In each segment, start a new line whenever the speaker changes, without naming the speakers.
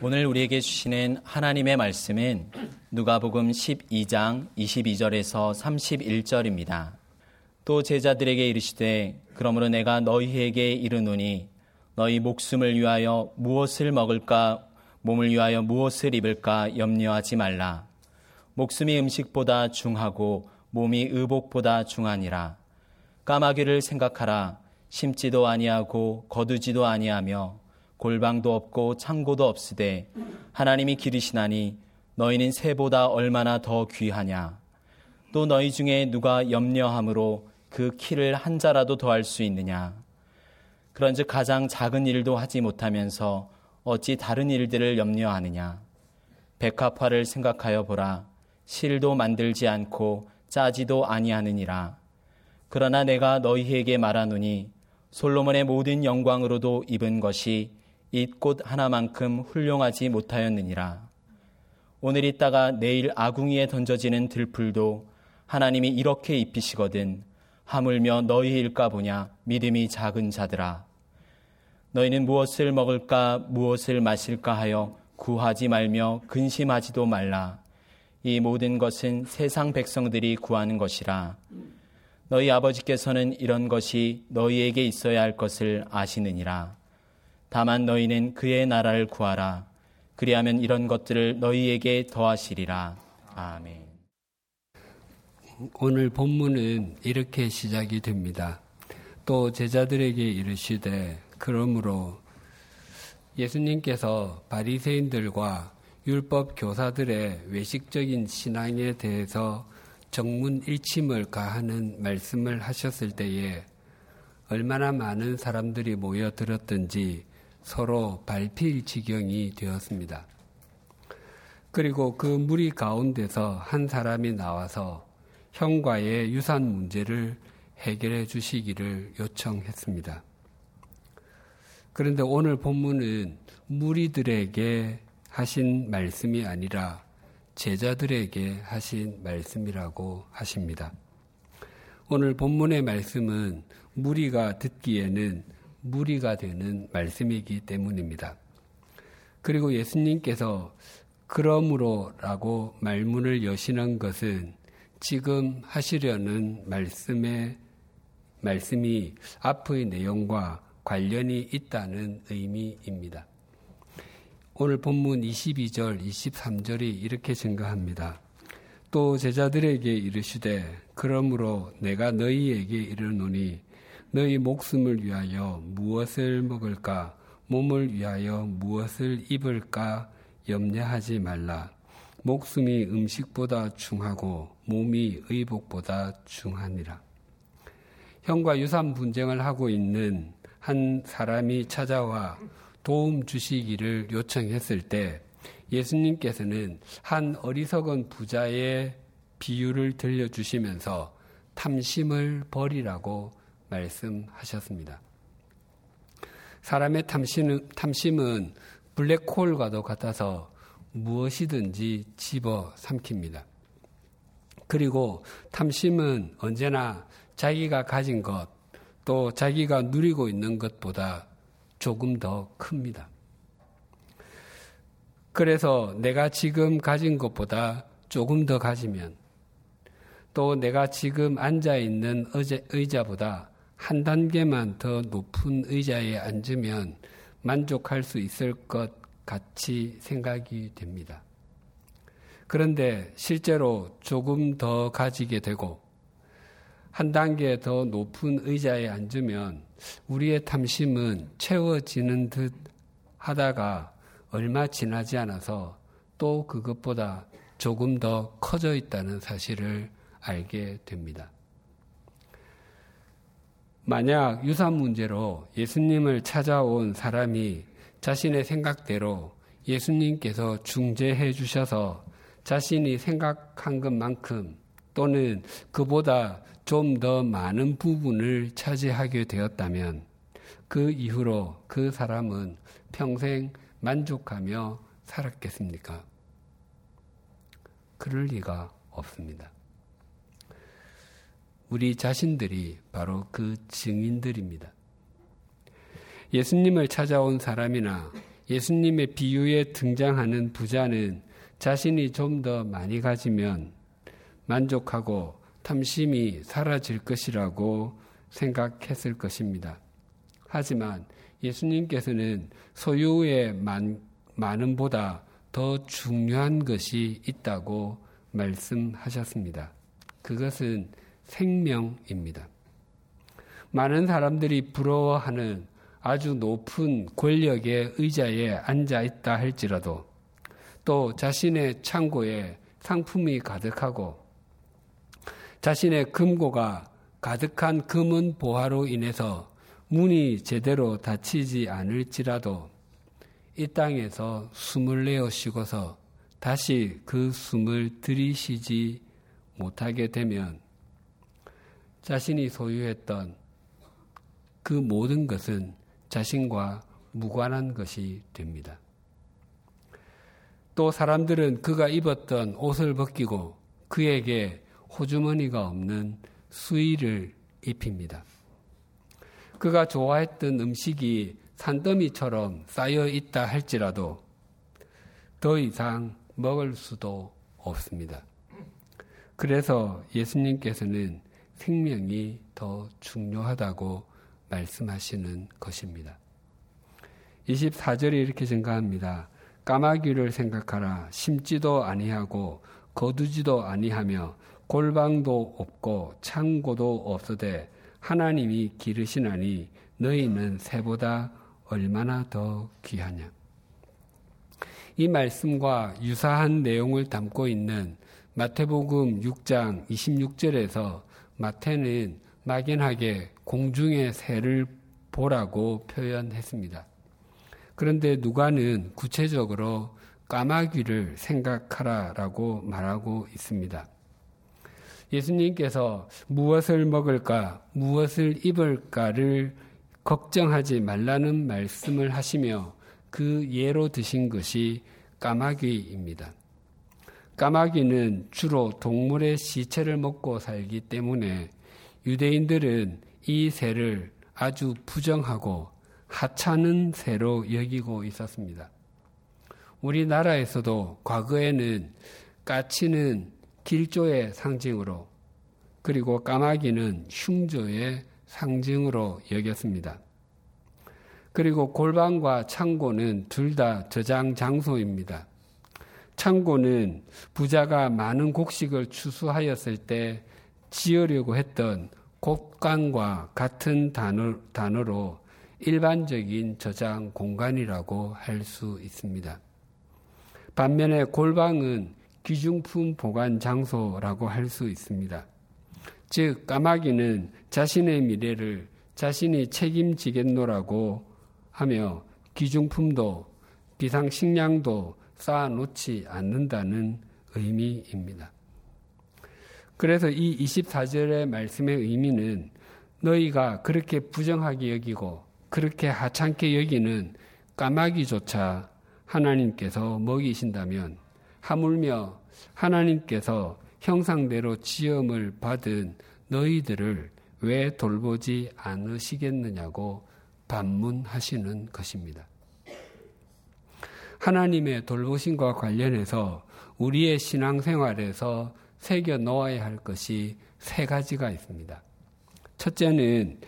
오늘 우리에게 주시는 하나님의 말씀은 누가복음 12장 22절에서 31절입니다. 또 제자들에게 이르시되 그러므로 내가 너희에게 이르노니 너희 목숨을 위하여 무엇을 먹을까 몸을 위하여 무엇을 입을까 염려하지 말라. 목숨이 음식보다 중하고 몸이 의복보다 중하니라. 까마귀를 생각하라. 심지도 아니하고 거두지도 아니하며 골방도 없고 창고도 없으되 하나님이 기르시나니 너희는 새보다 얼마나 더 귀하냐. 또 너희 중에 누가 염려함으로 그 키를 한 자라도 더할 수 있느냐. 그런즉 가장 작은 일도 하지 못하면서 어찌 다른 일들을 염려하느냐. 백합화를 생각하여 보라. 실도 만들지 않고 짜지도 아니하느니라. 그러나 내가 너희에게 말하노니 솔로몬의 모든 영광으로도 입은 것이 잇꽃 하나만큼 훌륭하지 못하였느니라. 오늘 있다가 내일 아궁이에 던져지는 들풀도 하나님이 이렇게 입히시거든 하물며 너희일까 보냐 믿음이 작은 자들아. 너희는 무엇을 먹을까 무엇을 마실까 하여 구하지 말며 근심하지도 말라. 이 모든 것은 세상 백성들이 구하는 것이라. 너희 아버지께서는 이런 것이 너희에게 있어야 할 것을 아시느니라. 다만 너희는 그의 나라를 구하라. 그리하면 이런 것들을 너희에게 더하시리라. 아멘.
오늘 본문은 이렇게 시작이 됩니다. 또 제자들에게 이르시되 그러므로 예수님께서 바리새인들과 율법 교사들의 외식적인 신앙에 대해서 정문 일침을 가하는 말씀을 하셨을 때에 얼마나 많은 사람들이 모여 들었든지 서로 발필 지경이 되었습니다. 그리고 그 무리 가운데서 한 사람이 나와서 형과의 유산 문제를 해결해 주시기를 요청했습니다. 그런데 오늘 본문은 무리들에게 하신 말씀이 아니라 제자들에게 하신 말씀이라고 하십니다. 오늘 본문의 말씀은 무리가 듣기에는 무리가 되는 말씀이기 때문입니다. 그리고 예수님께서 그러므로라고 말문을 여시는 것은 지금 하시려는 말씀의 말씀이 앞의 내용과 관련이 있다는 의미입니다. 오늘 본문 22절, 23절이 이렇게 증가합니다. 또 제자들에게 이르시되 그러므로 내가 너희에게 이르노니 너희 목숨을 위하여 무엇을 먹을까 몸을 위하여 무엇을 입을까 염려하지 말라. 목숨이 음식보다 중하고 몸이 의복보다 중하니라. 형과 유산 분쟁을 하고 있는 한 사람이 찾아와 도움 주시기를 요청했을 때 예수님께서는 한 어리석은 부자의 비유를 들려주시면서 탐심을 버리라고 말씀하셨습니다. 사람의 탐심은, 탐심은 블랙홀과도 같아서 무엇이든지 집어 삼킵니다. 그리고 탐심은 언제나 자기가 가진 것, 또 자기가 누리고 있는 것보다 조금 더 큽니다. 그래서 내가 지금 가진 것보다 조금 더 가지면 또 내가 지금 앉아 있는 의자보다 한 단계만 더 높은 의자에 앉으면 만족할 수 있을 것 같이 생각이 됩니다. 그런데 실제로 조금 더 가지게 되고 한 단계 더 높은 의자에 앉으면 우리의 탐심은 채워지는 듯 하다가 얼마 지나지 않아서 또 그것보다 조금 더 커져 있다는 사실을 알게 됩니다. 만약 유산 문제로 예수님을 찾아온 사람이 자신의 생각대로 예수님께서 중재해 주셔서 자신이 생각한 것만큼 또는 그보다 좀 더 많은 부분을 차지하게 되었다면 그 이후로 그 사람은 평생 만족하며 살았겠습니까? 그럴 리가 없습니다. 우리 자신들이 바로 그 증인들입니다. 예수님을 찾아온 사람이나 예수님의 비유에 등장하는 부자는 자신이 좀 더 많이 가지면 만족하고 탐심이 사라질 것이라고 생각했을 것입니다. 하지만 예수님께서는 소유의 많, 많음보다 더 중요한 것이 있다고 말씀하셨습니다. 그것은 생명입니다. 많은 사람들이 부러워하는 아주 높은 권력의 의자에 앉아 있다 할지라도 또 자신의 창고에 상품이 가득하고 자신의 금고가 가득한 금은 보화로 인해서 문이 제대로 닫히지 않을지라도 이 땅에서 숨을 내어 쉬고서 다시 그 숨을 들이쉬지 못하게 되면 자신이 소유했던 그 모든 것은 자신과 무관한 것이 됩니다. 또 사람들은 그가 입었던 옷을 벗기고 그에게 호주머니가 없는 수의를 입힙니다. 그가 좋아했던 음식이 산더미처럼 쌓여 있다 할지라도 더 이상 먹을 수도 없습니다. 그래서 예수님께서는 생명이 더 중요하다고 말씀하시는 것입니다. 24절에 이렇게 증가합니다. 까마귀를 생각하라. 심지도 아니하고 거두지도 아니하며 골방도 없고 창고도 없으되 하나님이 기르시나니 너희는 새보다 얼마나 더 귀하냐. 이 말씀과 유사한 내용을 담고 있는 마태복음 6장 26절에서 마태는 막연하게 공중의 새를 보라고 표현했습니다. 그런데 누가는 구체적으로 까마귀를 생각하라라고 말하고 있습니다. 예수님께서 무엇을 먹을까, 무엇을 입을까를 걱정하지 말라는 말씀을 하시며 그 예로 드신 것이 까마귀입니다. 까마귀는 주로 동물의 시체를 먹고 살기 때문에 유대인들은 이 새를 아주 부정하고 하찮은 새로 여기고 있었습니다. 우리나라에서도 과거에는 까치는 길조의 상징으로 그리고 까마귀는 흉조의 상징으로 여겼습니다. 그리고 골방과 창고는 둘 다 저장 장소입니다. 창고는 부자가 많은 곡식을 추수하였을 때 지으려고 했던 곡간과 같은 단어, 단어로 일반적인 저장 공간이라고 할 수 있습니다. 반면에 골방은 귀중품 보관 장소라고 할 수 있습니다. 즉, 까마귀는 자신의 미래를 자신이 책임지겠노라고 하며 귀중품도 비상식량도 쌓아놓지 않는다는 의미입니다. 그래서 이 24절의 말씀의 의미는 너희가 그렇게 부정하게 여기고 그렇게 하찮게 여기는 까마귀조차 하나님께서 먹이신다면 하물며 하나님께서 형상대로 지음을 받은 너희들을 왜 돌보지 않으시겠느냐고 반문하시는 것입니다. 하나님의 돌보심과 관련해서 우리의 신앙생활에서 새겨 넣어야 할 것이 세 가지가 있습니다. 첫째는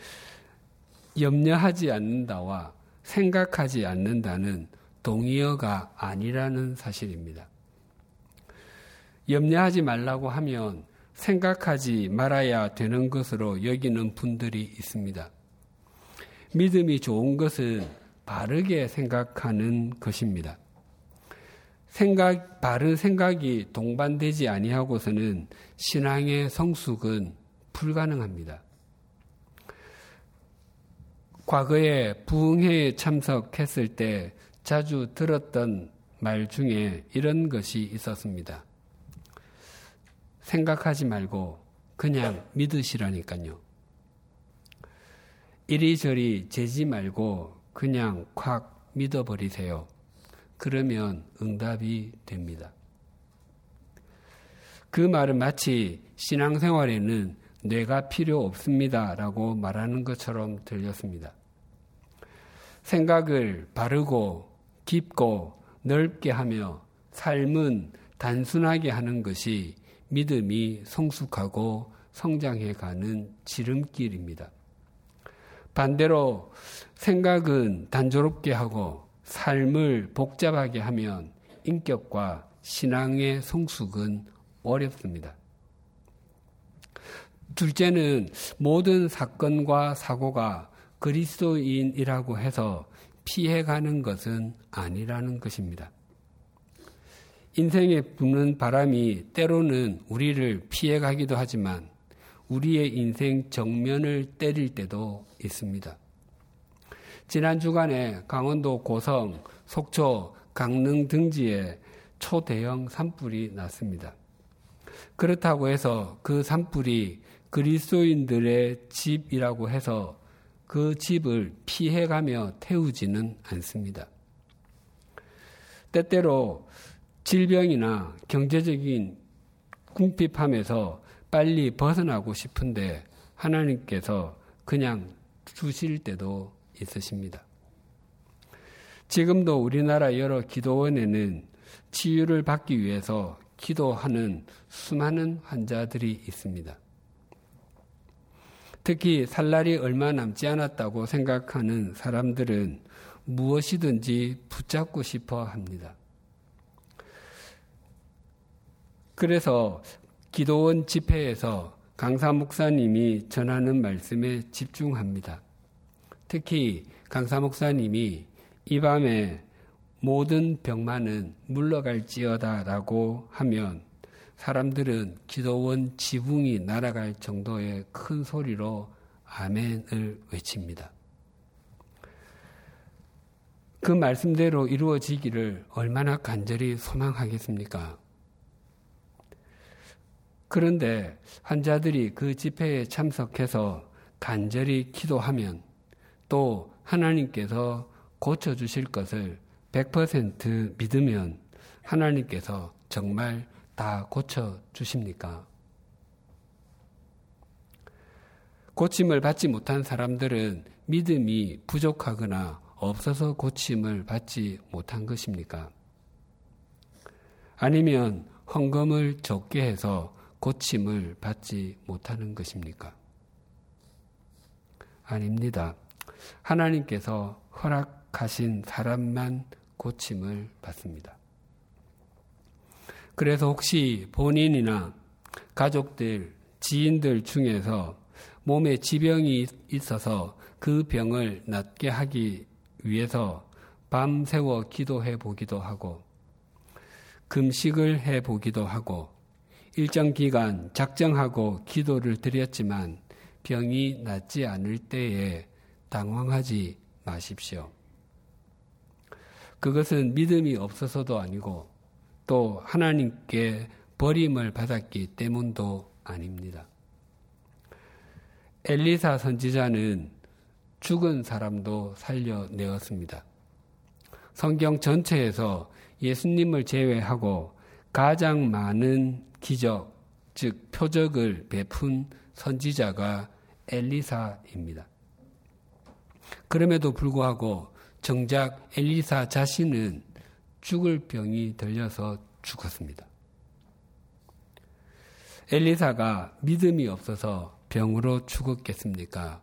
염려하지 않는다와 생각하지 않는다는 동의어가 아니라는 사실입니다. 염려하지 말라고 하면 생각하지 말아야 되는 것으로 여기는 분들이 있습니다. 믿음이 좋은 것은 바르게 생각하는 것입니다. 생각, 바른 생각이 동반되지 아니하고서는 신앙의 성숙은 불가능합니다. 과거에 부흥회에 참석했을 때 자주 들었던 말 중에 이런 것이 있었습니다. 생각하지 말고 그냥 믿으시라니까요. 이리저리 재지 말고 그냥 콱 믿어버리세요. 그러면 응답이 됩니다. 그 말은 마치 신앙생활에는 뇌가 필요 없습니다. 라고 말하는 것처럼 들렸습니다. 생각을 바르고 깊고 넓게 하며 삶은 단순하게 하는 것이 믿음이 성숙하고 성장해 가는 지름길입니다. 반대로 생각은 단조롭게 하고 삶을 복잡하게 하면 인격과 신앙의 성숙은 어렵습니다. 둘째는 모든 사건과 사고가 그리스도인이라고 해서 피해가는 것은 아니라는 것입니다. 인생에 부는 바람이 때로는 우리를 피해가기도 하지만 우리의 인생 정면을 때릴 때도 있습니다. 지난 주간에 강원도 고성, 속초, 강릉 등지에 초대형 산불이 났습니다. 그렇다고 해서 그 산불이 그리스도인들의 집이라고 해서 그 집을 피해가며 태우지는 않습니다. 때때로 질병이나 경제적인 궁핍함에서 빨리 벗어나고 싶은데 하나님께서 그냥 주실 때도 있으십니다. 지금도 우리나라 여러 기도원에는 치유를 받기 위해서 기도하는 수많은 환자들이 있습니다. 특히 살 날이 얼마 남지 않았다고 생각하는 사람들은 무엇이든지 붙잡고 싶어 합니다. 그래서 기도원 집회에서 강사 목사님이 전하는 말씀에 집중합니다. 특히 강사 목사님이 이 밤에 모든 병만은 물러갈지어다라고 하면 사람들은 기도원 지붕이 날아갈 정도의 큰 소리로 아멘을 외칩니다. 그 말씀대로 이루어지기를 얼마나 간절히 소망하겠습니까? 그런데 환자들이 그 집회에 참석해서 간절히 기도하면 또 하나님께서 고쳐주실 것을 100% 믿으면 하나님께서 정말 다 고쳐주십니까? 고침을 받지 못한 사람들은 믿음이 부족하거나 없어서 고침을 받지 못한 것입니까? 아니면 헌금을 적게 해서 고침을 받지 못하는 것입니까? 아닙니다. 하나님께서 허락하신 사람만 고침을 받습니다. 그래서 혹시 본인이나 가족들, 지인들 중에서 몸에 지병이 있어서 그 병을 낫게 하기 위해서 밤새워 기도해 보기도 하고, 금식을 해 보기도 하고, 일정 기간 작정하고 기도를 드렸지만 병이 낫지 않을 때에 당황하지 마십시오. 그것은 믿음이 없어서도 아니고 또 하나님께 버림을 받았기 때문도 아닙니다. 엘리사 선지자는 죽은 사람도 살려내었습니다. 성경 전체에서 예수님을 제외하고 가장 많은 기적, 즉 표적을 베푼 선지자가 엘리사입니다. 그럼에도 불구하고 정작 엘리사 자신은 죽을 병이 들려서 죽었습니다. 엘리사가 믿음이 없어서 병으로 죽었겠습니까?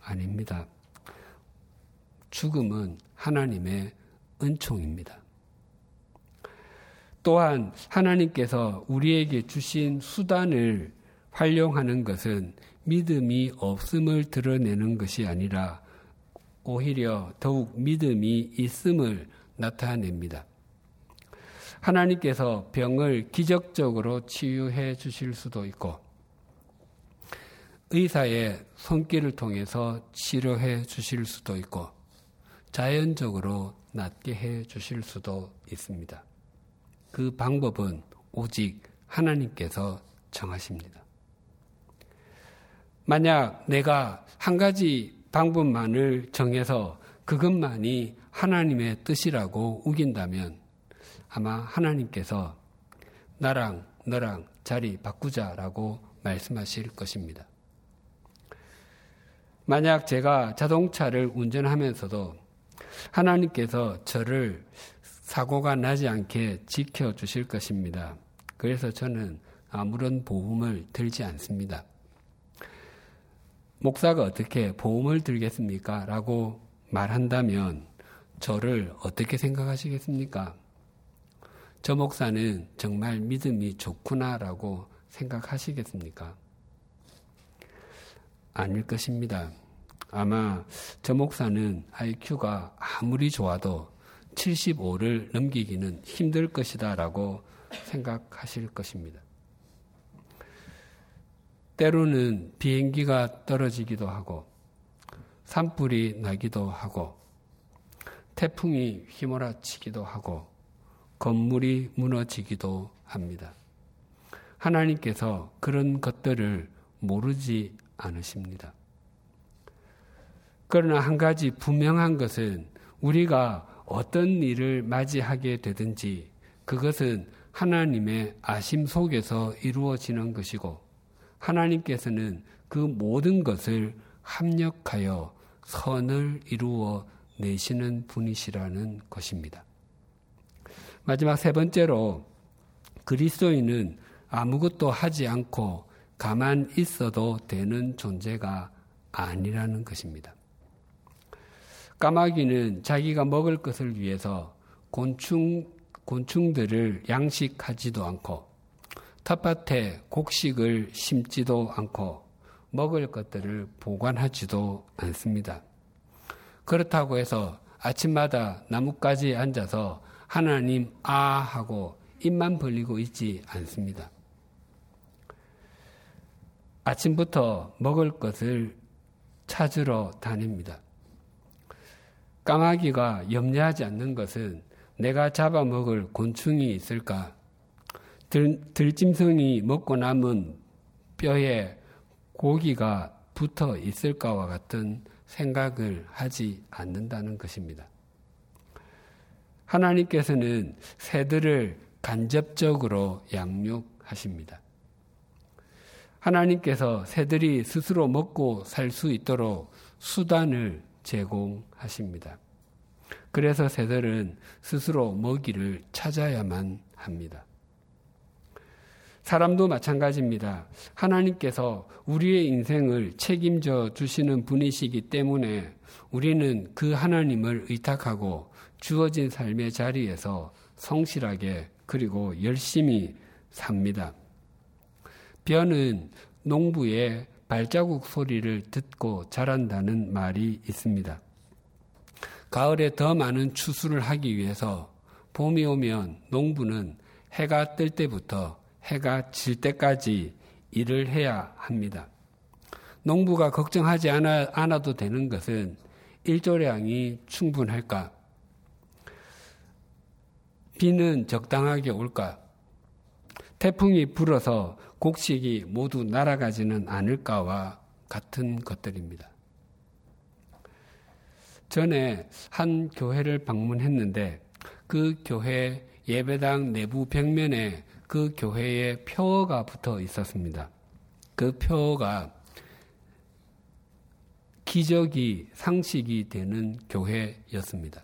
아닙니다. 죽음은 하나님의 은총입니다. 또한 하나님께서 우리에게 주신 수단을 활용하는 것은 믿음이 없음을 드러내는 것이 아니라 오히려 더욱 믿음이 있음을 나타냅니다. 하나님께서 병을 기적적으로 치유해 주실 수도 있고, 의사의 손길을 통해서 치료해 주실 수도 있고, 자연적으로 낫게 해 주실 수도 있습니다. 그 방법은 오직 하나님께서 정하십니다. 만약 내가 한 가지 방법만을 정해서 그것만이 하나님의 뜻이라고 우긴다면 아마 하나님께서 나랑 너랑 자리 바꾸자라고 말씀하실 것입니다. 만약 제가 자동차를 운전하면서도 하나님께서 저를 사고가 나지 않게 지켜주실 것입니다. 그래서 저는 아무런 보험을 들지 않습니다. 목사가 어떻게 보험을 들겠습니까? 라고 말한다면 저를 어떻게 생각하시겠습니까? 저 목사는 정말 믿음이 좋구나라고 생각하시겠습니까? 아닐 것입니다. 아마 저 목사는 IQ가 아무리 좋아도 75를 넘기기는 힘들 것이다라고 생각하실 것입니다. 때로는 비행기가 떨어지기도 하고 산불이 나기도 하고 태풍이 휘몰아치기도 하고 건물이 무너지기도 합니다. 하나님께서 그런 것들을 모르지 않으십니다. 그러나 한 가지 분명한 것은 우리가 어떤 일을 맞이하게 되든지 그것은 하나님의 아심 속에서 이루어지는 것이고 하나님께서는 그 모든 것을 합력하여 선을 이루어 내시는 분이시라는 것입니다. 마지막 세 번째로 그리스도인은 아무것도 하지 않고 가만 있어도 되는 존재가 아니라는 것입니다. 까마귀는 자기가 먹을 것을 위해서 곤충, 곤충들을 양식하지도 않고 텃밭에 곡식을 심지도 않고 먹을 것들을 보관하지도 않습니다. 그렇다고 해서 아침마다 나뭇가지에 앉아서 하나님 아 하고 입만 벌리고 있지 않습니다. 아침부터 먹을 것을 찾으러 다닙니다. 까마귀가 염려하지 않는 것은 내가 잡아먹을 곤충이 있을까? 들, 들짐승이 먹고 남은 뼈에 고기가 붙어 있을까와 같은 생각을 하지 않는다는 것입니다. 하나님께서는 새들을 간접적으로 양육하십니다. 하나님께서 새들이 스스로 먹고 살 수 있도록 수단을 제공하십니다. 그래서 새들은 스스로 먹이를 찾아야만 합니다. 사람도 마찬가지입니다. 하나님께서 우리의 인생을 책임져 주시는 분이시기 때문에 우리는 그 하나님을 의탁하고 주어진 삶의 자리에서 성실하게 그리고 열심히 삽니다. 벼는 농부의 발자국 소리를 듣고 자란다는 말이 있습니다. 가을에 더 많은 추수를 하기 위해서 봄이 오면 농부는 해가 뜰 때부터 해가 질 때까지 일을 해야 합니다. 농부가 걱정하지 않아, 않아도 되는 것은 일조량이 충분할까? 비는 적당하게 올까? 태풍이 불어서 곡식이 모두 날아가지는 않을까와 같은 것들입니다. 전에 한 교회를 방문했는데 그 교회 예배당 내부 벽면에 그 교회에 표어가 붙어 있었습니다. 그 표어가 기적이 상식이 되는 교회였습니다.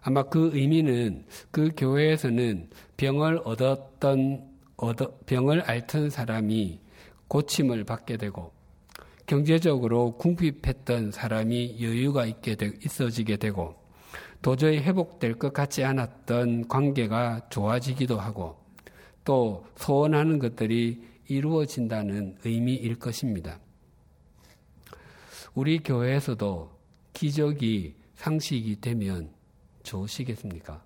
아마 그 의미는 그 교회에서는 병을 얻었던 병을 앓던 사람이 고침을 받게 되고 경제적으로 궁핍했던 사람이 여유가 있게 되, 있어지게 되고 도저히 회복될 것 같지 않았던 관계가 좋아지기도 하고 또 소원하는 것들이 이루어진다는 의미일 것입니다. 우리 교회에서도 기적이 상식이 되면 좋으시겠습니까?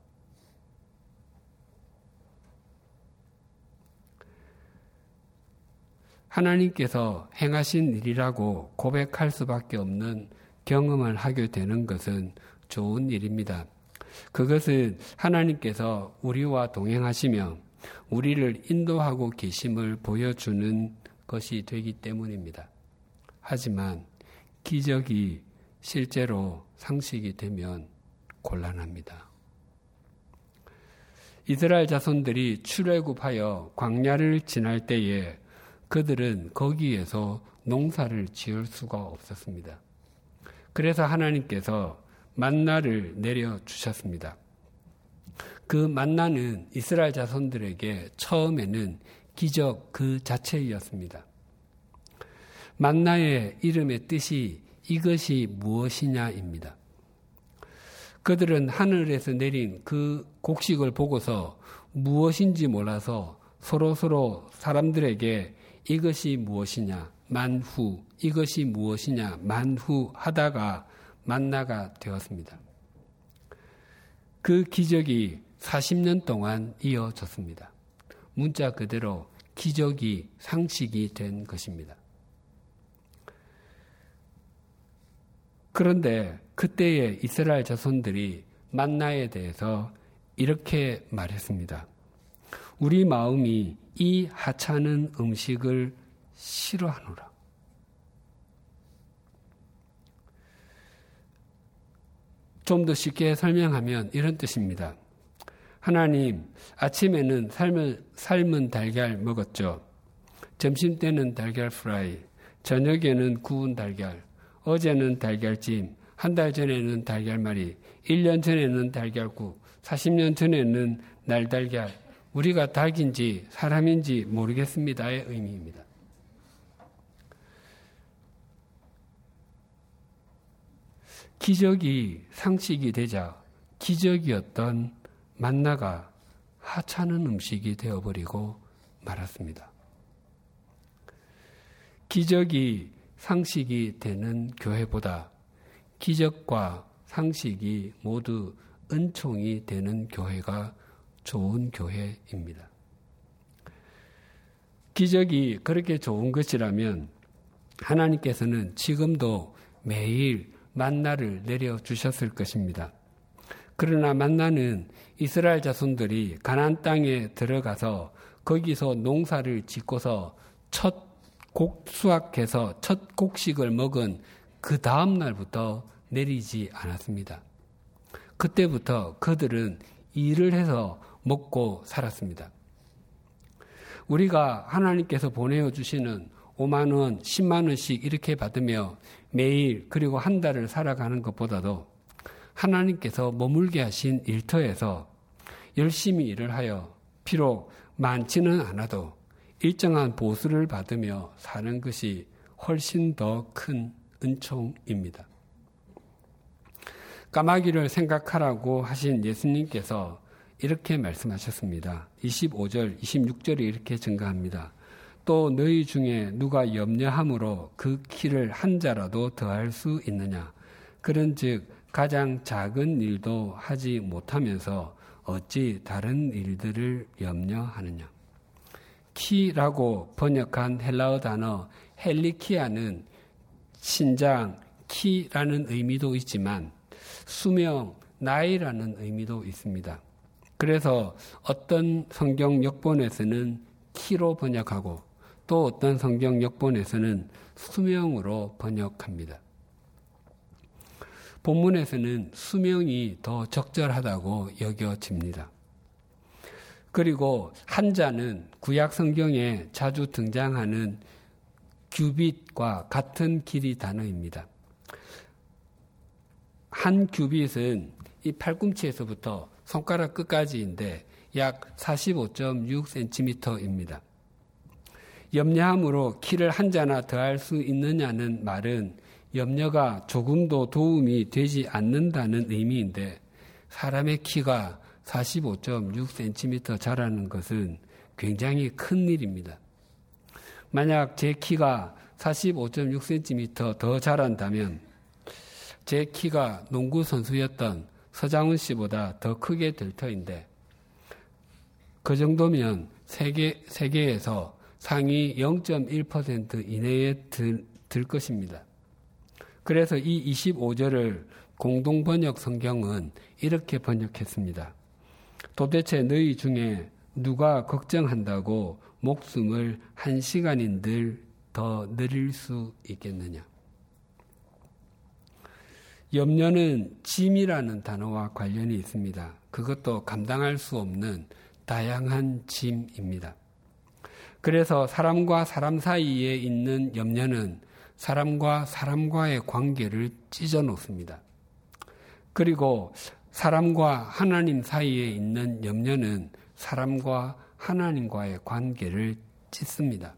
하나님께서 행하신 일이라고 고백할 수밖에 없는 경험을 하게 되는 것은 좋은 일입니다. 그것은 하나님께서 우리와 동행하시며 우리를 인도하고 계심을 보여주는 것이 되기 때문입니다. 하지만 기적이 실제로 상식이 되면 곤란합니다. 이스라엘 자손들이 출애굽하여 광야를 지날 때에 그들은 거기에서 농사를 지을 수가 없었습니다. 그래서 하나님께서 만나를 내려 주셨습니다. 그 만나는 이스라엘 자손들에게 처음에는 기적 그 자체였습니다. 만나의 이름의 뜻이 이것이 무엇이냐입니다. 그들은 하늘에서 내린 그 곡식을 보고서 무엇인지 몰라서 서로 서로 사람들에게 이것이 무엇이냐, 만후, 이것이 무엇이냐, 만후 하다가 만나가 되었습니다. 그 기적이 40년 동안 이어졌습니다. 문자 그대로 기적이 상식이 된 것입니다. 그런데 그때의 이스라엘 자손들이 만나에 대해서 이렇게 말했습니다. 우리 마음이 이 하찮은 음식을 싫어하노라. 좀 더 쉽게 설명하면 이런 뜻입니다. 하나님, 아침에는 삶을, 삶은 달걀 먹었죠. 점심 때는 달걀 프라이, 저녁에는 구운 달걀, 어제는 달걀찜, 한 달 전에는 달걀말이, 1년 전에는 달걀국, 40년 전에는 날달걀. 우리가 닭인지 사람인지 모르겠습니다의 의미입니다. 기적이 상식이 되자 기적이었던 만나가 하찮은 음식이 되어버리고 말았습니다. 기적이 상식이 되는 교회보다 기적과 상식이 모두 은총이 되는 교회가 좋은 교회입니다. 기적이 그렇게 좋은 것이라면 하나님께서는 지금도 매일 만나를 내려 주셨을 것입니다. 그러나 만나는 이스라엘 자손들이 가나안 땅에 들어가서 거기서 농사를 짓고서 첫 곡 수확해서 첫 곡식을 먹은 그 다음 날부터 내리지 않았습니다. 그때부터 그들은 일을 해서 먹고 살았습니다. 우리가 하나님께서 보내어 주시는 5만 원, 10만 원씩 이렇게 받으며 매일 그리고 한 달을 살아가는 것보다도 하나님께서 머물게 하신 일터에서 열심히 일을 하여 비록 많지는 않아도 일정한 보수를 받으며 사는 것이 훨씬 더 큰 은총입니다. 까마귀를 생각하라고 하신 예수님께서 이렇게 말씀하셨습니다. 25절, 26절이 이렇게 증가합니다. 또 너희 중에 누가 염려함으로 그 키를 한 자라도 더할 수 있느냐? 그런즉 가장 작은 일도 하지 못하면서 어찌 다른 일들을 염려하느냐. 키라고 번역한 헬라어 단어 헬리키아는 신장, 키라는 의미도 있지만 수명, 나이라는 의미도 있습니다. 그래서 어떤 성경 역본에서는 키로 번역하고 또 어떤 성경 역본에서는 수명으로 번역합니다. 본문에서는 수명이 더 적절하다고 여겨집니다. 그리고 한자는 구약 성경에 자주 등장하는 규빗과 같은 길이 단어입니다. 한 규빗은 이 팔꿈치에서부터 손가락 끝까지인데 약 45.6cm입니다. 염려함으로 키를 한 자나 더할 수 있느냐는 말은 염려가 조금도 도움이 되지 않는다는 의미인데 사람의 키가 45.6cm 자라는 것은 굉장히 큰 일입니다. 만약 제 키가 45.6cm 더 자란다면 제 키가 농구 선수였던 서장훈 씨보다 더 크게 될 터인데 그 정도면 세계, 세계에서 상위 0.1% 이내에 들, 들 것입니다. 그래서 이 25절을 공동 번역 성경은 이렇게 번역했습니다. 도대체 너희 중에 누가 걱정한다고 목숨을 한 시간인들 더 늘릴 수 있겠느냐? 염려는 짐이라는 단어와 관련이 있습니다. 그것도 감당할 수 없는 다양한 짐입니다. 그래서 사람과 사람 사이에 있는 염려는 사람과 사람과의 관계를 찢어 놓습니다. 그리고 사람과 하나님 사이에 있는 염려는 사람과 하나님과의 관계를 찢습니다.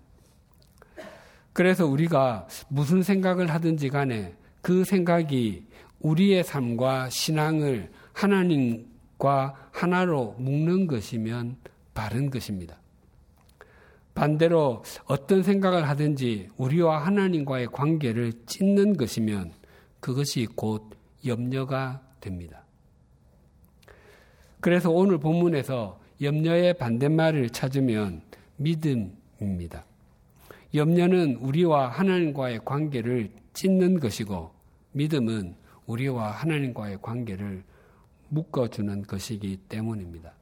그래서 우리가 무슨 생각을 하든지 간에 그 생각이 우리의 삶과 신앙을 하나님과 하나로 묶는 것이면 바른 것입니다. 반대로 어떤 생각을 하든지 우리와 하나님과의 관계를 찢는 것이면 그것이 곧 염려가 됩니다. 그래서 오늘 본문에서 염려의 반대말을 찾으면 믿음입니다. 염려는 우리와 하나님과의 관계를 찢는 것이고 믿음은 우리와 하나님과의 관계를 묶어주는 것이기 때문입니다.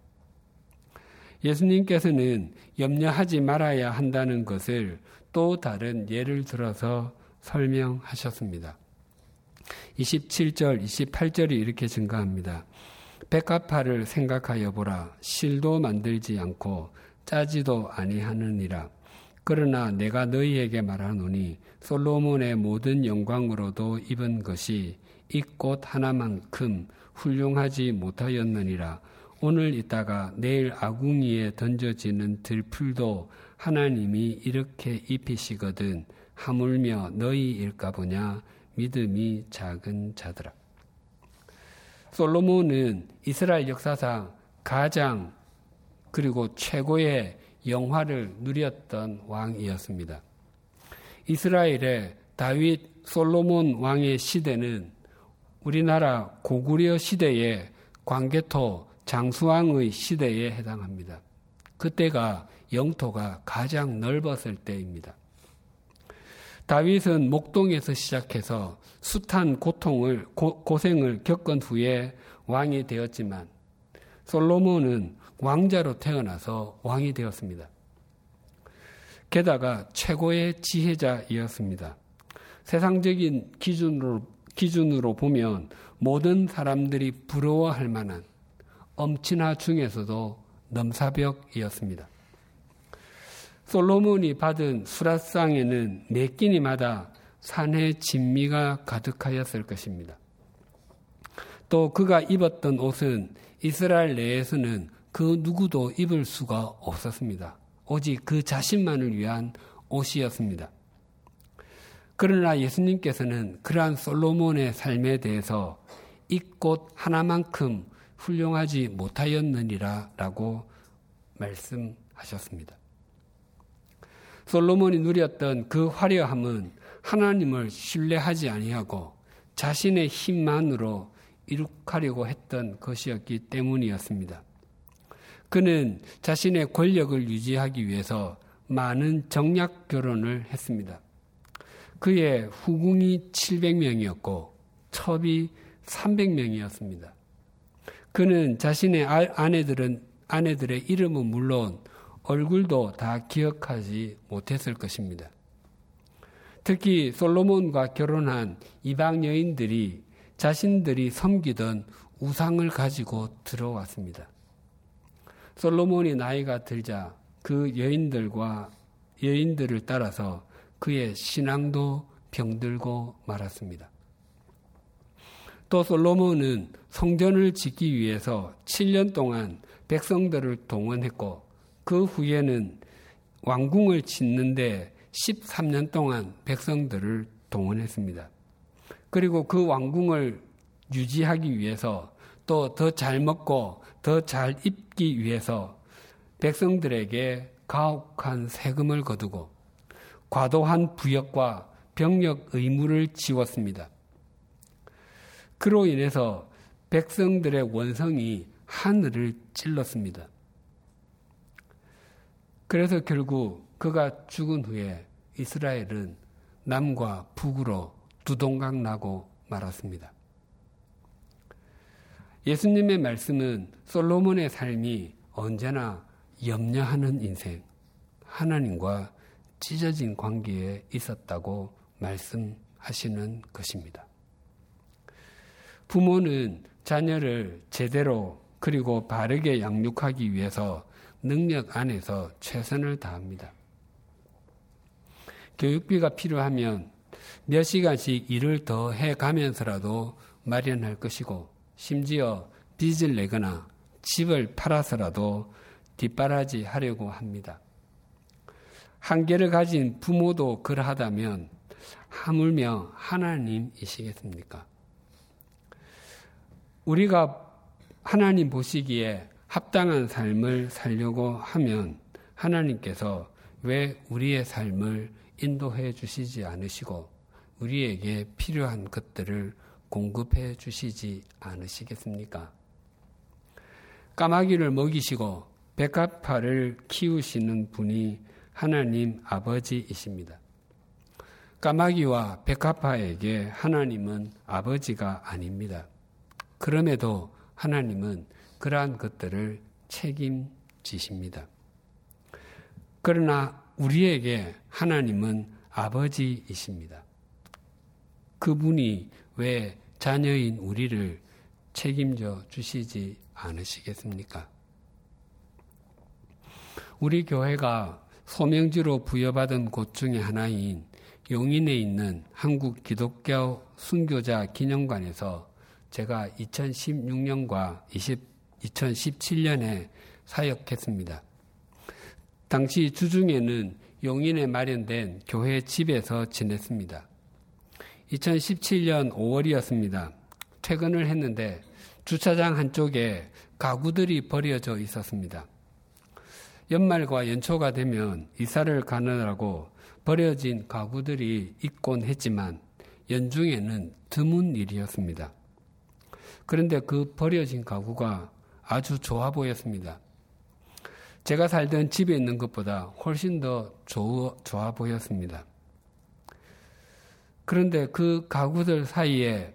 예수님께서는 염려하지 말아야 한다는 것을 또 다른 예를 들어서 설명하셨습니다. 27절, 28절이 이렇게 증가합니다. 백합화를 생각하여 보라. 실도 만들지 않고 짜지도 아니하느니라. 그러나 내가 너희에게 말하노니 솔로몬의 모든 영광으로도 입은 것이 이 꽃 하나만큼 훌륭하지 못하였느니라. 오늘 있다가 내일 아궁이에 던져지는 들풀도 하나님이 이렇게 입히시거든 하물며 너희일까 보냐 믿음이 작은 자들아. 솔로몬은 이스라엘 역사상 가장 그리고 최고의 영화를 누렸던 왕이었습니다. 이스라엘의 다윗 솔로몬 왕의 시대는 우리나라 고구려 시대의 광개토 장수왕의 시대에 해당합니다. 그때가 영토가 가장 넓었을 때입니다. 다윗은 목동에서 시작해서 숱한 고통을 고, 고생을 겪은 후에 왕이 되었지만 솔로몬은 왕자로 태어나서 왕이 되었습니다. 게다가 최고의 지혜자이었습니다. 세상적인 기준으로, 기준으로 보면 모든 사람들이 부러워할 만한 엄친아 중에서도 넘사벽이었습니다. 솔로몬이 받은 수라상에는 매 끼니마다 산의 진미가 가득하였을 것입니다. 또 그가 입었던 옷은 이스라엘 내에서는 그 누구도 입을 수가 없었습니다. 오직 그 자신만을 위한 옷이었습니다. 그러나 예수님께서는 그러한 솔로몬의 삶에 대해서 이 꽃 하나만큼 훌륭하지 못하였느니라 라고 말씀하셨습니다. 솔로몬이 누렸던 그 화려함은 하나님을 신뢰하지 아니하고 자신의 힘만으로 이룩하려고 했던 것이었기 때문이었습니다. 그는 자신의 권력을 유지하기 위해서 많은 정략 결혼을 했습니다. 그의 후궁이 700명이었고 첩이 300명이었습니다. 그는 자신의 아내들은 아내들의 이름은 물론 얼굴도 다 기억하지 못했을 것입니다. 특히 솔로몬과 결혼한 이방 여인들이 자신들이 섬기던 우상을 가지고 들어왔습니다. 솔로몬이 나이가 들자 그 여인들과 여인들을 따라서 그의 신앙도 병들고 말았습니다. 또 솔로몬은 성전을 짓기 위해서 7년 동안 백성들을 동원했고 그 후에는 왕궁을 짓는데 13년 동안 백성들을 동원했습니다. 그리고 그 왕궁을 유지하기 위해서 또 더 잘 먹고 더 잘 입기 위해서 백성들에게 가혹한 세금을 거두고 과도한 부역과 병력 의무를 지웠습니다. 그로 인해서 백성들의 원성이 하늘을 찔렀습니다. 그래서 결국 그가 죽은 후에 이스라엘은 남과 북으로 두동강 나고 말았습니다. 예수님의 말씀은 솔로몬의 삶이 언제나 염려하는 인생, 하나님과 찢어진 관계에 있었다고 말씀하시는 것입니다. 부모는 자녀를 제대로 그리고 바르게 양육하기 위해서 능력 안에서 최선을 다합니다. 교육비가 필요하면 몇 시간씩 일을 더 해 가면서라도 마련할 것이고 심지어 빚을 내거나 집을 팔아서라도 뒷바라지 하려고 합니다. 한계를 가진 부모도 그러하다면 하물며 하나님이시겠습니까? 우리가 하나님 보시기에 합당한 삶을 살려고 하면 하나님께서 왜 우리의 삶을 인도해 주시지 않으시고 우리에게 필요한 것들을 공급해 주시지 않으시겠습니까? 까마귀를 먹이시고 백합화를 키우시는 분이 하나님 아버지이십니다. 까마귀와 백합화에게 하나님은 아버지가 아닙니다. 그럼에도 하나님은 그러한 것들을 책임지십니다. 그러나 우리에게 하나님은 아버지이십니다. 그분이 왜 자녀인 우리를 책임져 주시지 않으시겠습니까? 우리 교회가 소명지로 부여받은 곳 중에 하나인 용인에 있는 한국 기독교 순교자 기념관에서 제가 2016년과 20, 2017년에 사역했습니다. 당시 주중에는 용인에 마련된 교회 집에서 지냈습니다. 2017년 5월이었습니다. 퇴근을 했는데 주차장 한쪽에 가구들이 버려져 있었습니다. 연말과 연초가 되면 이사를 가느라고 버려진 가구들이 있곤 했지만 연중에는 드문 일이었습니다. 그런데 그 버려진 가구가 아주 좋아 보였습니다. 제가 살던 집에 있는 것보다 훨씬 더 좋아, 좋아 보였습니다. 그런데 그 가구들 사이에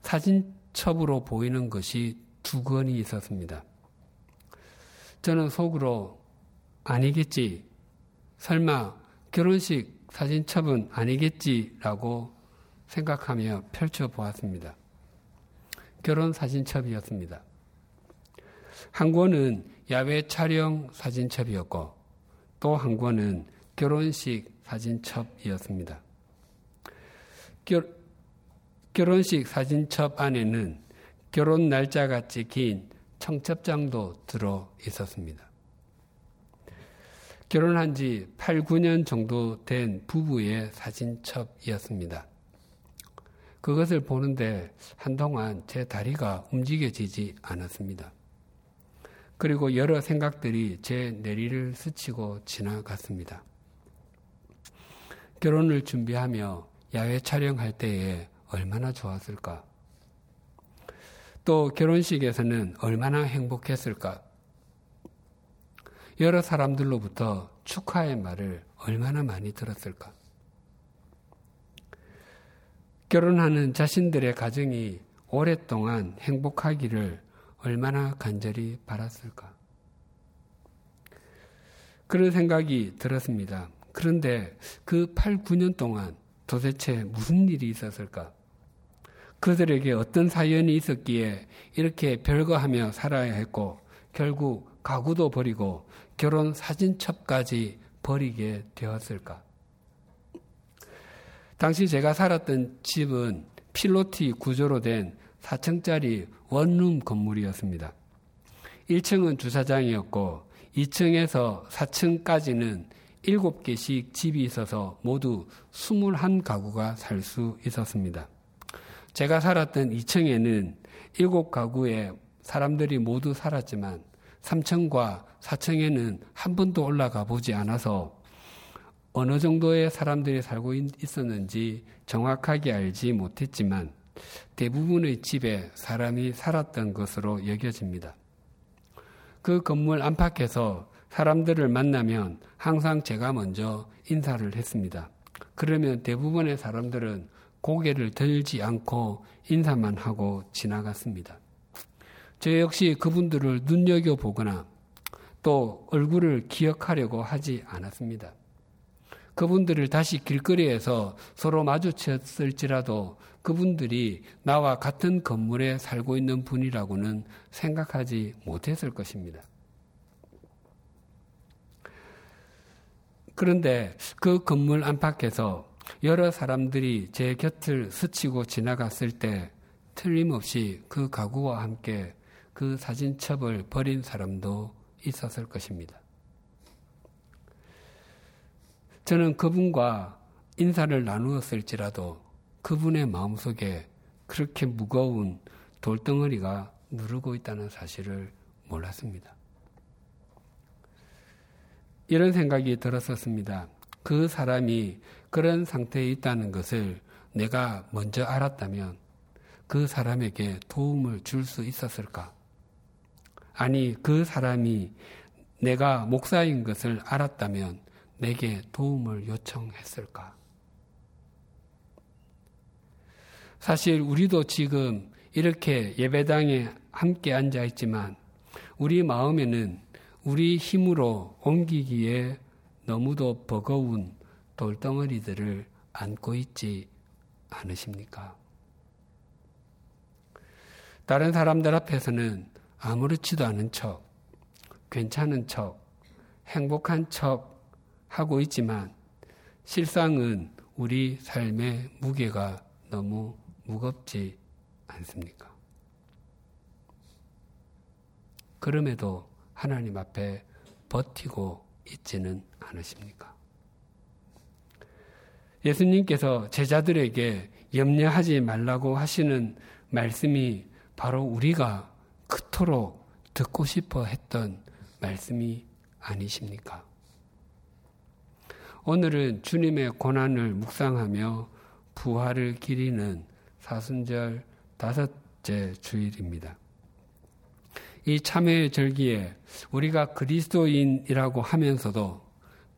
사진첩으로 보이는 것이 두 건이 있었습니다. 저는 속으로 아니겠지. 설마 결혼식 사진첩은 아니겠지라고 생각하며 펼쳐보았습니다. 결혼 사진첩이었습니다. 한 권은 야외 촬영 사진첩이었고 또 한 권은 결혼식 사진첩이었습니다. 결, 결혼식 사진첩 안에는 결혼 날짜가 찍힌 청첩장도 들어 있었습니다. 결혼한 지 8, 9년 정도 된 부부의 사진첩이었습니다. 그것을 보는데 한동안 제 다리가 움직여지지 않았습니다. 그리고 여러 생각들이 제 내리를 스치고 지나갔습니다. 결혼을 준비하며 야외 촬영할 때에 얼마나 좋았을까? 또 결혼식에서는 얼마나 행복했을까? 여러 사람들로부터 축하의 말을 얼마나 많이 들었을까? 결혼하는 자신들의 가정이 오랫동안 행복하기를 얼마나 간절히 바랐을까? 그런 생각이 들었습니다. 그런데 그 8, 9년 동안 도대체 무슨 일이 있었을까? 그들에게 어떤 사연이 있었기에 이렇게 별거하며 살아야 했고 결국 가구도 버리고 결혼 사진첩까지 버리게 되었을까? 당시 제가 살았던 집은 필로티 구조로 된 4층짜리 원룸 건물이었습니다. 1층은 주차장이었고 2층에서 4층까지는 7개씩 집이 있어서 모두 21가구가 살 수 있었습니다. 제가 살았던 2층에는 7가구에 사람들이 모두 살았지만 3층과 4층에는 한 번도 올라가 보지 않아서 어느 정도의 사람들이 살고 있었는지 정확하게 알지 못했지만 대부분의 집에 사람이 살았던 것으로 여겨집니다. 그 건물 안팎에서 사람들을 만나면 항상 제가 먼저 인사를 했습니다. 그러면 대부분의 사람들은 고개를 들지 않고 인사만 하고 지나갔습니다. 저 역시 그분들을 눈여겨보거나 또 얼굴을 기억하려고 하지 않았습니다. 그분들을 다시 길거리에서 서로 마주쳤을지라도 그분들이 나와 같은 건물에 살고 있는 분이라고는 생각하지 못했을 것입니다. 그런데 그 건물 안팎에서 여러 사람들이 제 곁을 스치고 지나갔을 때 틀림없이 그 가구와 함께 그 사진첩을 버린 사람도 있었을 것입니다. 저는 그분과 인사를 나누었을지라도 그분의 마음속에 그렇게 무거운 돌덩어리가 누르고 있다는 사실을 몰랐습니다. 이런 생각이 들었었습니다. 그 사람이 그런 상태에 있다는 것을 내가 먼저 알았다면 그 사람에게 도움을 줄 수 있었을까? 아니, 그 사람이 내가 목사인 것을 알았다면 내게 도움을 요청했을까? 사실 우리도 지금 이렇게 예배당에 함께 앉아 있지만 우리 마음에는 우리 힘으로 옮기기에 너무도 버거운 돌덩어리들을 안고 있지 않으십니까? 다른 사람들 앞에서는 아무렇지도 않은 척, 괜찮은 척, 행복한 척 하고 있지만 실상은 우리 삶의 무게가 너무 무겁지 않습니까? 그럼에도 하나님 앞에 버티고 있지는 않으십니까? 예수님께서 제자들에게 염려하지 말라고 하시는 말씀이 바로 우리가 그토록 듣고 싶어 했던 말씀이 아니십니까? 오늘은 주님의 고난을 묵상하며 부활을 기리는 사순절 다섯째 주일입니다. 이 참회의 절기에 우리가 그리스도인이라고 하면서도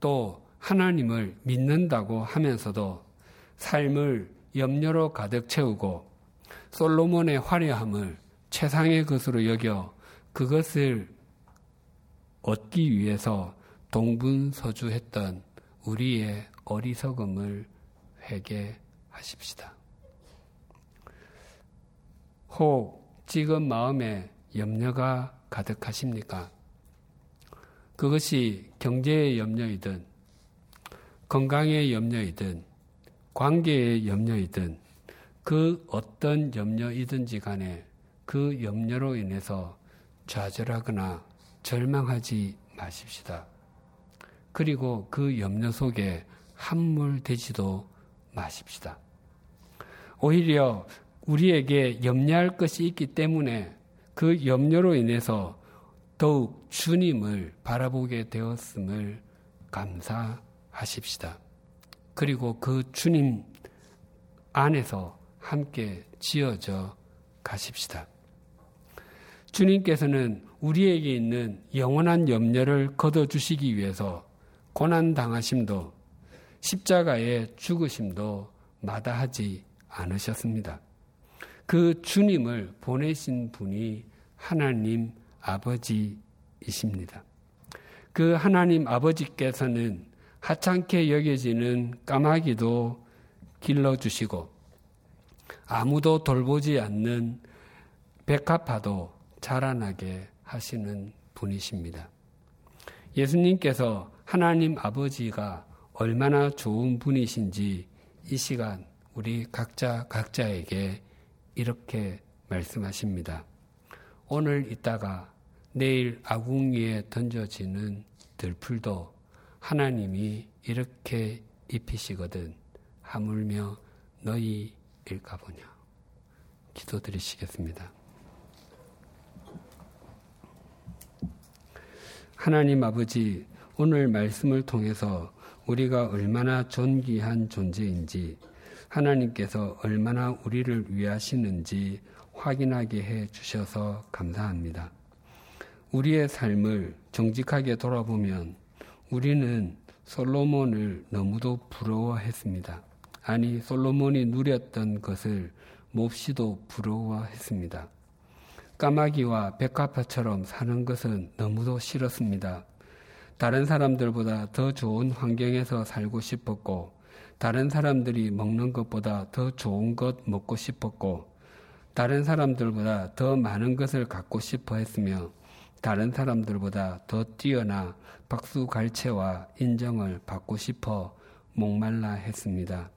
또 하나님을 믿는다고 하면서도 삶을 염려로 가득 채우고 솔로몬의 화려함을 최상의 것으로 여겨 그것을 얻기 위해서 동분서주했던 우리의 어리석음을 회개하십시다. 혹 지금 마음에 염려가 가득하십니까? 그것이 경제의 염려이든 건강의 염려이든 관계의 염려이든 그 어떤 염려이든지 간에 그 염려로 인해서 좌절하거나 절망하지 마십시다. 그리고 그 염려 속에 함몰되지도 마십시다. 오히려 우리에게 염려할 것이 있기 때문에 그 염려로 인해서 더욱 주님을 바라보게 되었음을 감사하십시다. 그리고 그 주님 안에서 함께 지어져 가십시다. 주님께서는 우리에게 있는 영원한 염려를 걷어주시기 위해서 고난 당하심도 십자가의 죽으심도 마다하지 않으셨습니다. 그 주님을 보내신 분이 하나님 아버지이십니다. 그 하나님 아버지께서는 하찮게 여겨지는 까마귀도 길러주시고 아무도 돌보지 않는 백합화도 자라나게 하시는 분이십니다. 예수님께서 하나님 아버지가 얼마나 좋은 분이신지 이 시간 우리 각자 각자에게 이렇게 말씀하십니다. 오늘 있다가 내일 아궁이에 던져지는 들풀도 하나님이 이렇게 입히시거든 하물며 너희일까 보냐. 기도드리시겠습니다. 하나님 아버지, 오늘 말씀을 통해서 우리가 얼마나 존귀한 존재인지 하나님께서 얼마나 우리를 위하시는지 확인하게 해 주셔서 감사합니다. 우리의 삶을 정직하게 돌아보면 우리는 솔로몬을 너무도 부러워했습니다. 아니, 솔로몬이 누렸던 것을 몹시도 부러워했습니다. 까마귀와 백합화처럼 사는 것은 너무도 싫었습니다. 다른 사람들보다 더 좋은 환경에서 살고 싶었고, 다른 사람들이 먹는 것보다 더 좋은 것 먹고 싶었고, 다른 사람들보다 더 많은 것을 갖고 싶어 했으며, 다른 사람들보다 더 뛰어나 박수 갈채와 인정을 받고 싶어 목말라 했습니다.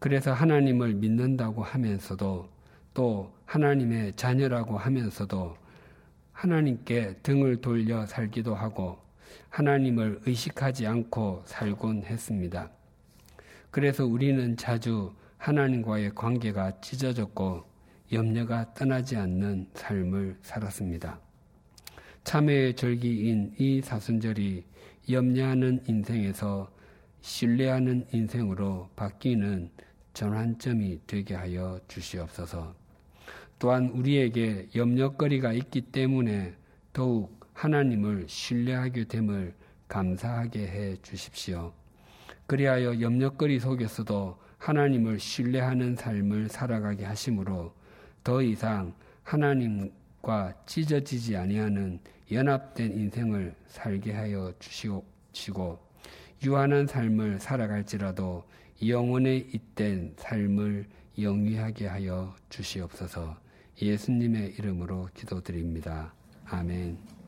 그래서 하나님을 믿는다고 하면서도 또 하나님의 자녀라고 하면서도 하나님께 등을 돌려 살기도 하고 하나님을 의식하지 않고 살곤 했습니다. 그래서 우리는 자주 하나님과의 관계가 찢어졌고 염려가 떠나지 않는 삶을 살았습니다. 참회의 절기인 이 사순절이 염려하는 인생에서 신뢰하는 인생으로 바뀌는 전환점이 되게 하여 주시옵소서. 또한 우리에게 염려거리가 있기 때문에 더욱 하나님을 신뢰하게 됨을 감사하게 해 주십시오. 그리하여 염려거리 속에서도 하나님을 신뢰하는 삶을 살아가게 하심으로 더 이상 하나님과 찢어지지 아니하는 연합된 인생을 살게 하여 주시고 유한한 삶을 살아갈지라도 영원에 잇된 삶을 영위하게 하여 주시옵소서. 예수님의 이름으로 기도드립니다. 아멘.